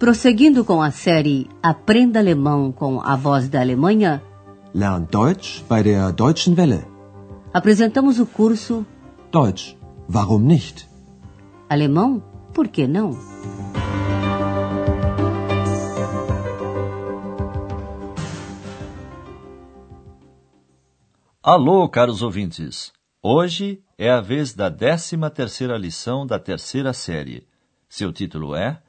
Prosseguindo com a série Aprenda Alemão com a Voz da Alemanha, Lern Deutsch bei der Deutschen Welle. apresentamos o curso Deutsch, warum nicht? Alemão, por que não? Alô, caros ouvintes! Hoje é a vez da 13 terceira lição da terceira série. Seu título é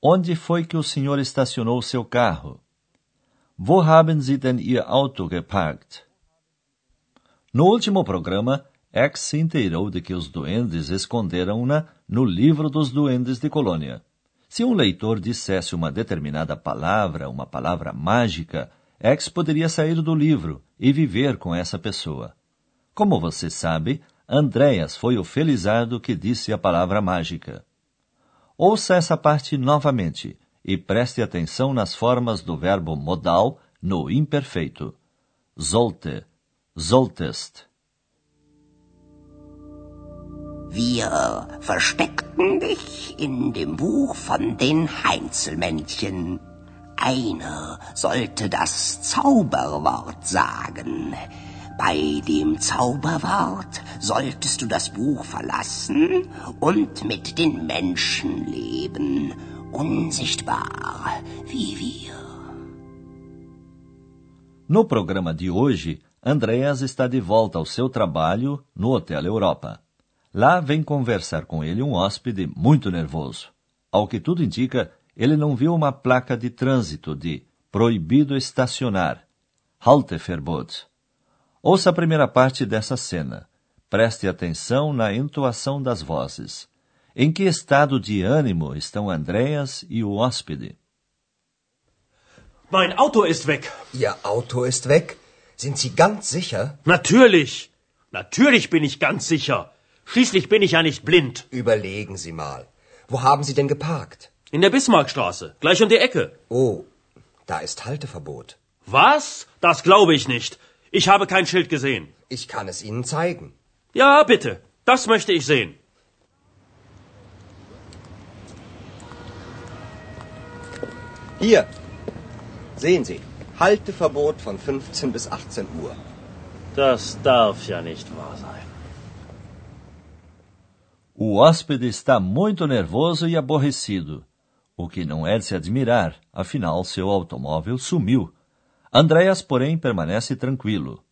Onde foi que o senhor estacionou seu carro? Wo haben Sie denn Ihr Auto geparkt? No último programa, X se inteirou de que os duendes esconderam-na no livro dos duendes de Colônia. Se um leitor dissesse uma determinada palavra, uma palavra mágica, X poderia sair do livro e viver com essa pessoa. Como você sabe, Andréas foi o felizardo que disse a palavra mágica. Ouça essa parte novamente e preste atenção nas formas do verbo modal no imperfeito. Sollte, solltest. Wir versteckten dich in dem Buch von den Heinzelmännchen. Einer sollte das Zauberwort sagen. Bei dem Zauberwort solltest du das Buch verlassen und mit den Menschen leben, unsichtbar wie wir. No programa de hoje, Andreas está de volta ao seu trabalho no Hotel Europa. Lá vem conversar com ele um hóspede muito nervoso. Ao que tudo indica, ele não viu uma placa de trânsito de proibido estacionar, Halteverbot. Ouça a primeira parte dessa cena. Preste atenção na entoação das vozes. Em que estado de ânimo estão Andreas e o hóspede? Mein Auto ist weg. Ihr Auto ist weg? Sind Sie ganz sicher? Natürlich. Natürlich bin ich ganz sicher. Schließlich bin ich ja nicht blind. Überlegen Sie mal. Wo haben Sie denn geparkt? In der Bismarckstraße, gleich um die Ecke. Oh, da ist Halteverbot. Was? Das glaube ich nicht. Ich habe kein Schild gesehen. Ich kann es Ihnen zeigen. Ja, bitte. Das möchte ich sehen. Hier. Sehen Sie. Halteverbot von 15 bis 18 Uhr. Das darf ja nicht wahr sein. O hóspede está muito nervoso e aborrecido, o que não é de se admirar, afinal seu automóvel sumiu. Andréas, porém, permanece tranquilo.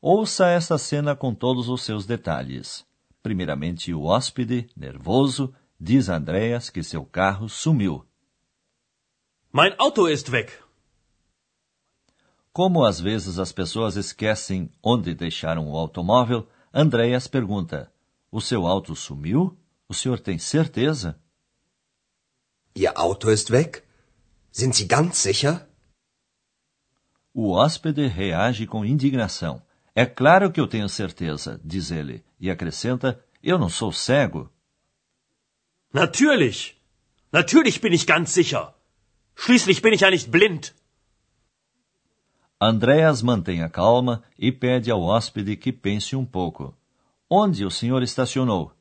Ouça esta cena com todos os seus detalhes. Primeiramente, o hóspede, nervoso, diz a Andréas que seu carro sumiu. Mein Auto ist weg. Como às vezes as pessoas esquecem onde deixaram o automóvel, Andréas pergunta: O seu auto sumiu? O senhor tem certeza? Ihr Auto ist weg? Sind Sie ganz sicher? O hóspede reage com indignação. É claro que eu tenho certeza, diz ele, e acrescenta: Eu não sou cego. Natürlich. Natürlich bin ich ganz sicher. Schließlich bin ich ja nicht blind. Andréas mantém a calma e pede ao hóspede que pense um pouco. Onde o senhor estacionou?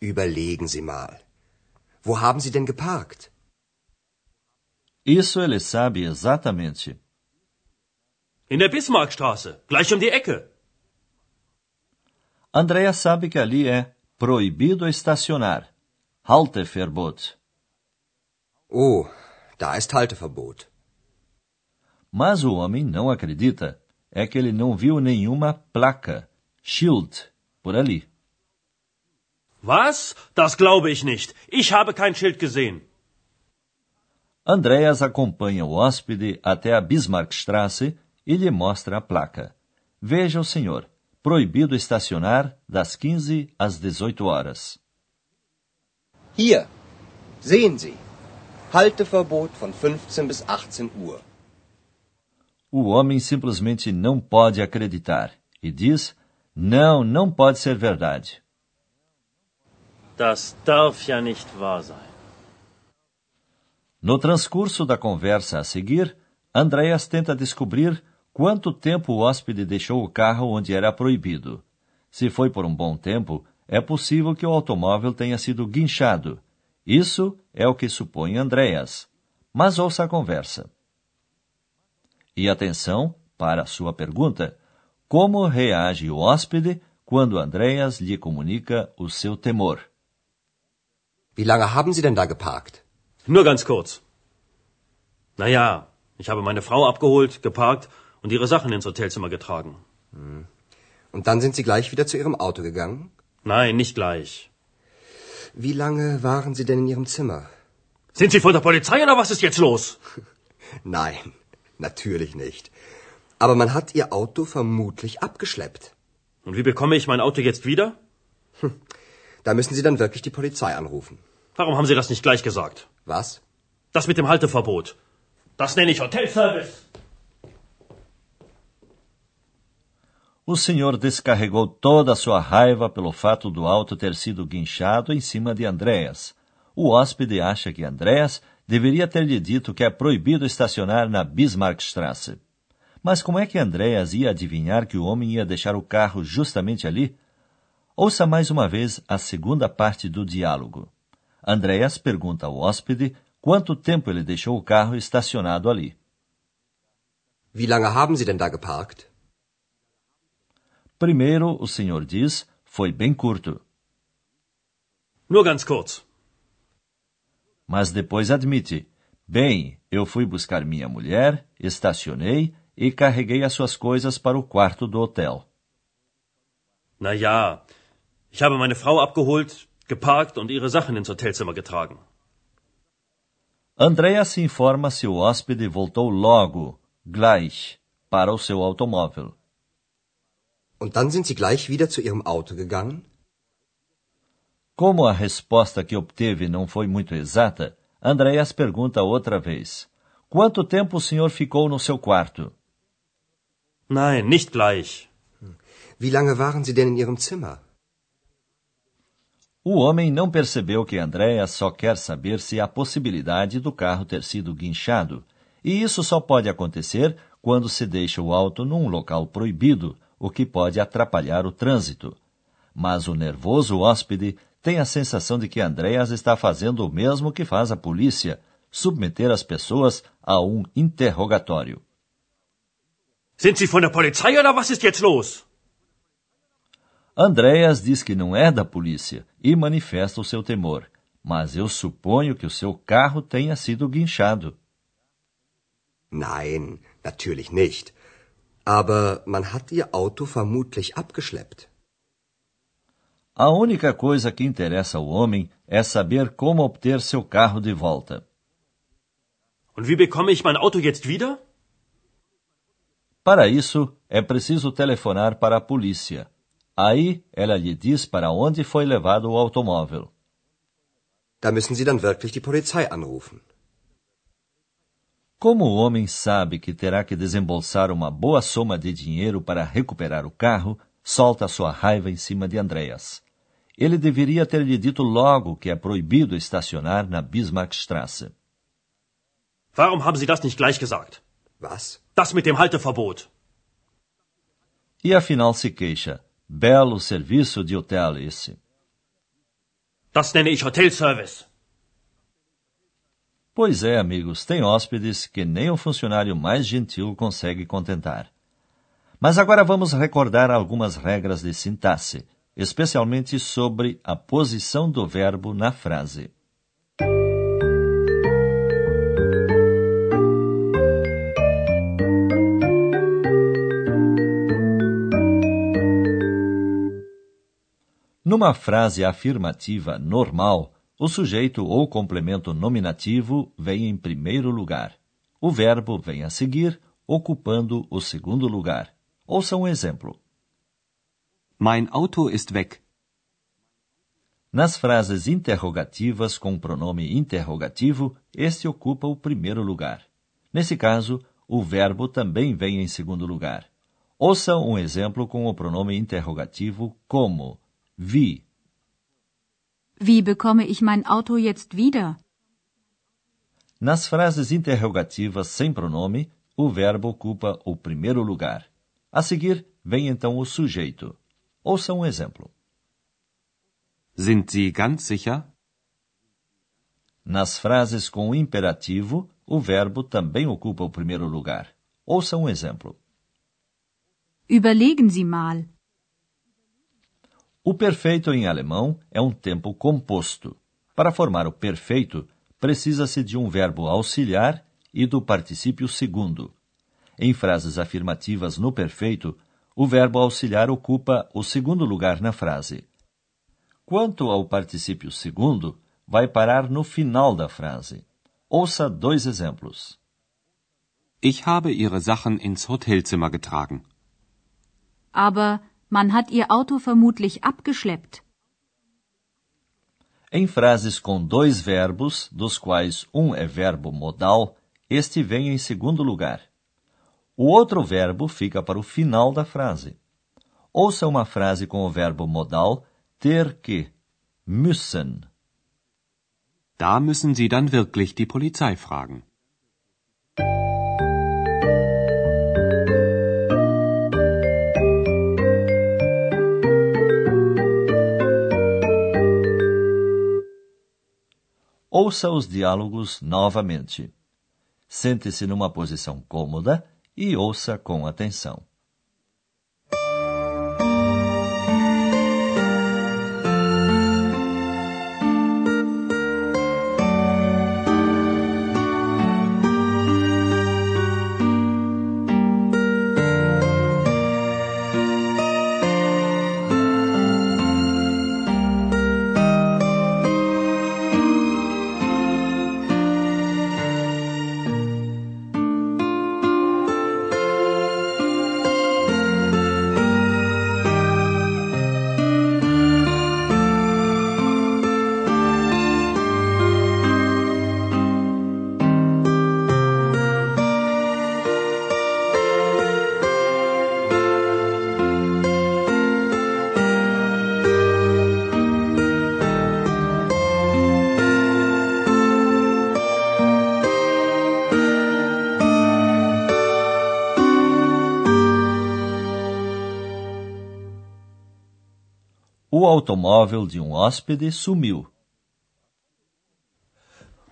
Überlegen Sie mal. Wo haben Sie denn geparkt? Isso ele sabe exatamente. In der Bismarckstraße, gleich um die Ecke. Andréas sabe que ali é proibido estacionar. Halteverbot. Oh, da ist Halteverbot. Mas o homem não acredita. É que ele não viu nenhuma placa, Schild, por ali. Was? Das glaube ich nicht. Ich habe kein Schild gesehen. Andreas acompanha o hóspede até a Bismarckstraße e lhe mostra a placa. Veja o senhor. Proibido estacionar das 15 às 18 horas. Hier. Sehen Sie. Halteverbot von 15 bis 18 Uhr. O homem simplesmente não pode acreditar e diz: Não, não pode ser verdade. Das darf ja nicht wahr sein. No transcurso da conversa a seguir, Andreas tenta descobrir quanto tempo o hóspede deixou o carro onde era proibido. Se foi por um bom tempo, é possível que o automóvel tenha sido guinchado. Isso é o que supõe Andreas. Mas ouça a conversa. E atenção para a sua pergunta: como reage o hóspede quando Andreas lhe comunica o seu temor? Wie lange haben Sie denn da geparkt? Nur ganz kurz. Naja, ich habe meine Frau abgeholt, geparkt und ihre Sachen ins Hotelzimmer getragen. Und dann sind Sie gleich wieder zu Ihrem Auto gegangen? Nein, nicht gleich. Wie lange waren Sie denn in Ihrem Zimmer? Sind Sie von der Polizei oder was ist jetzt los? Nein, natürlich nicht. Aber man hat Ihr Auto vermutlich abgeschleppt. Und wie bekomme ich mein Auto jetzt wieder? Da müssen Sie dann wirklich die Polizei anrufen. Warum haben Sie das nicht gleich gesagt? Was? Das mit dem Halteverbot. Das nenne ich Hotelservice. O senhor descarregou toda a sua raiva pelo fato do auto ter sido guinchado em cima de Andreas. O hóspede acha que Andreas deveria ter lhe dito que é proibido estacionar na Bismarckstraße. Mas como é que Andreas ia adivinhar que o homem ia deixar o carro justamente ali? Ouça mais uma vez a segunda parte do diálogo. Andreas pergunta ao hóspede quanto tempo ele deixou o carro estacionado ali. Wie lange haben Sie denn da geparkt? Primeiro, o senhor diz, foi bem curto. Nur ganz kurz. Mas depois admite, bem, eu fui buscar minha mulher, estacionei e carreguei as suas coisas para o quarto do hotel. Na ja, ich habe meine Frau abgeholt, geparkt und ihre Sachen ins Hotelzimmer getragen. Andrea se informa se o hóspede voltou logo, gleich, para o seu automóvel. Und dann sind Sie gleich wieder zu Ihrem Auto gegangen? Como a resposta que obteve não foi muito exata, Andreas pergunta outra vez: Quanto tempo o senhor ficou no seu quarto? Nein, nicht gleich. Wie lange waren Sie denn in Ihrem Zimmer? O homem não percebeu que Andréa só quer saber se há possibilidade do carro ter sido guinchado, e isso só pode acontecer quando se deixa o auto num local proibido, o que pode atrapalhar o trânsito. Mas o nervoso hóspede tem a sensação de que Andréas está fazendo o mesmo que faz a polícia, submeter as pessoas a um interrogatório. Sind Sie von der Polizei oder was ist jetzt los? Andréas diz que não é da polícia e manifesta o seu temor, mas eu suponho que o seu carro tenha sido guinchado. Nein, natürlich nicht. Aber man hat Ihr Auto vermutlich abgeschleppt. A única coisa que interessa ao homem é saber como obter seu carro de volta. Und wie bekomme ich mein Auto jetzt wieder? Para isso, é preciso telefonar para a polícia. Aí ela lhe diz para onde foi levado o automóvel. Da müssen Sie dann wirklich die Polizei anrufen. Como o homem sabe que terá que desembolsar uma boa soma de dinheiro para recuperar o carro, solta sua raiva em cima de Andreas. Ele deveria ter lhe dito logo que é proibido estacionar na Bismarckstraße. Warum haben Sie das nicht gleich gesagt? Was? Das mit dem Halteverbot. E afinal se queixa. Belo serviço de hotel esse. Das nenne ich Hotelservice. Pois é, amigos, tem hóspedes que nem o funcionário mais gentil consegue contentar. Mas agora vamos recordar algumas regras de sintaxe, especialmente sobre a posição do verbo na frase. Numa frase afirmativa normal, o sujeito ou complemento nominativo vem em primeiro lugar. O verbo vem a seguir, ocupando o segundo lugar. Ouça um exemplo. Mein Auto ist weg. Nas frases interrogativas com pronome interrogativo, este ocupa o primeiro lugar. Nesse caso, o verbo também vem em segundo lugar. Ouça um exemplo com o pronome interrogativo como Wie? Wie bekomme ich mein Auto jetzt wieder? Nas frases interrogativas sem pronome, o verbo ocupa o primeiro lugar. A seguir, vem então o sujeito. Ouça um exemplo. Sind Sie ganz sicher? Nas frases com imperativo, o verbo também ocupa o primeiro lugar. Ouça um exemplo. Überlegen Sie mal. O perfeito em alemão é um tempo composto. Para formar o perfeito, precisa-se de um verbo auxiliar e do particípio segundo. Em frases afirmativas no perfeito, o verbo auxiliar ocupa o segundo lugar na frase. Quanto ao particípio segundo, vai parar no final da frase. Ouça dois exemplos. Ich habe Ihre Sachen ins Hotelzimmer getragen. Aber man hat Ihr Auto vermutlich abgeschleppt. Em frases com dois verbos, dos quais um é verbo modal, este vem em segundo lugar. O outro verbo fica para o final da frase. Ouça uma frase com o verbo modal ter que, müssen. Da müssen Sie dann wirklich die Polizei fragen. Ouça os diálogos novamente. Sente-se numa posição cômoda e ouça com atenção. Automóvel de um hóspede sumiu.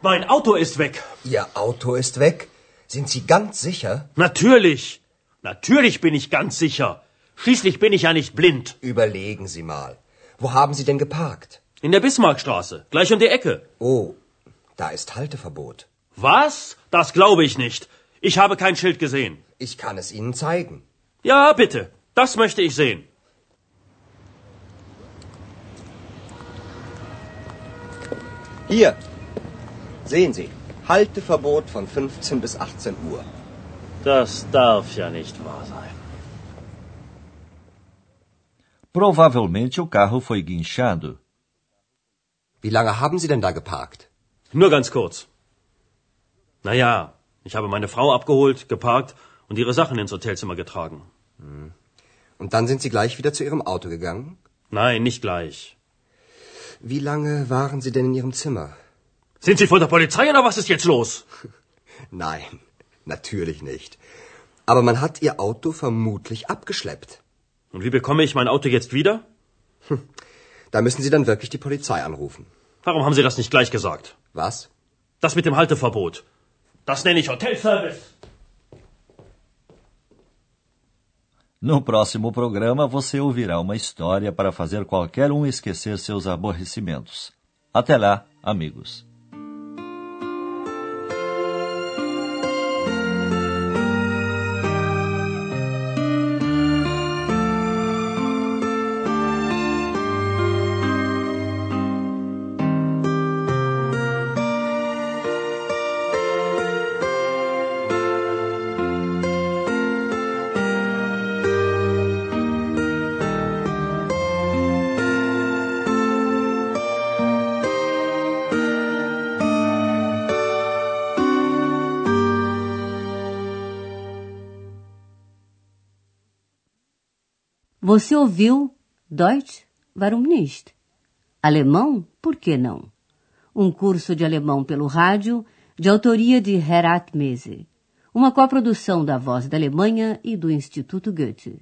Mein Auto ist weg. Ihr Auto ist weg? Sind Sie ganz sicher? Natürlich. Natürlich bin ich ganz sicher. Schließlich bin ich ja nicht blind. Überlegen Sie mal. Wo haben Sie denn geparkt? In der Bismarckstraße, gleich um die Ecke. Oh, da ist Halteverbot. Was? Das glaube ich nicht. Ich habe kein Schild gesehen. Ich kann es Ihnen zeigen. Ja, bitte. Das möchte ich sehen. Hier. Sehen Sie. Halteverbot von 15 bis 18 Uhr. Das darf ja nicht wahr sein. Provavelmente o carro foi guinchado. Wie lange haben Sie denn da geparkt? Nur ganz kurz. Naja, ich habe meine Frau abgeholt, geparkt und ihre Sachen ins Hotelzimmer getragen. Und dann sind Sie gleich wieder zu Ihrem Auto gegangen? Nein, nicht gleich. Wie lange waren Sie denn in Ihrem Zimmer? Sind Sie von der Polizei oder was ist jetzt los? Nein, natürlich nicht. Aber man hat Ihr Auto vermutlich abgeschleppt. Und wie bekomme ich mein Auto jetzt wieder? Da müssen Sie dann wirklich die Polizei anrufen. Warum haben Sie das nicht gleich gesagt? Was? Das mit dem Halteverbot. Das nenne ich Hotelservice. No próximo programa, você ouvirá uma história para fazer qualquer um esquecer seus aborrecimentos. Até lá, amigos. Você ouviu Deutsch? Warum nicht? Alemão? Por que não? Um curso de alemão pelo rádio, de autoria de Herat Mese. Uma coprodução da Voz da Alemanha e do Instituto Goethe.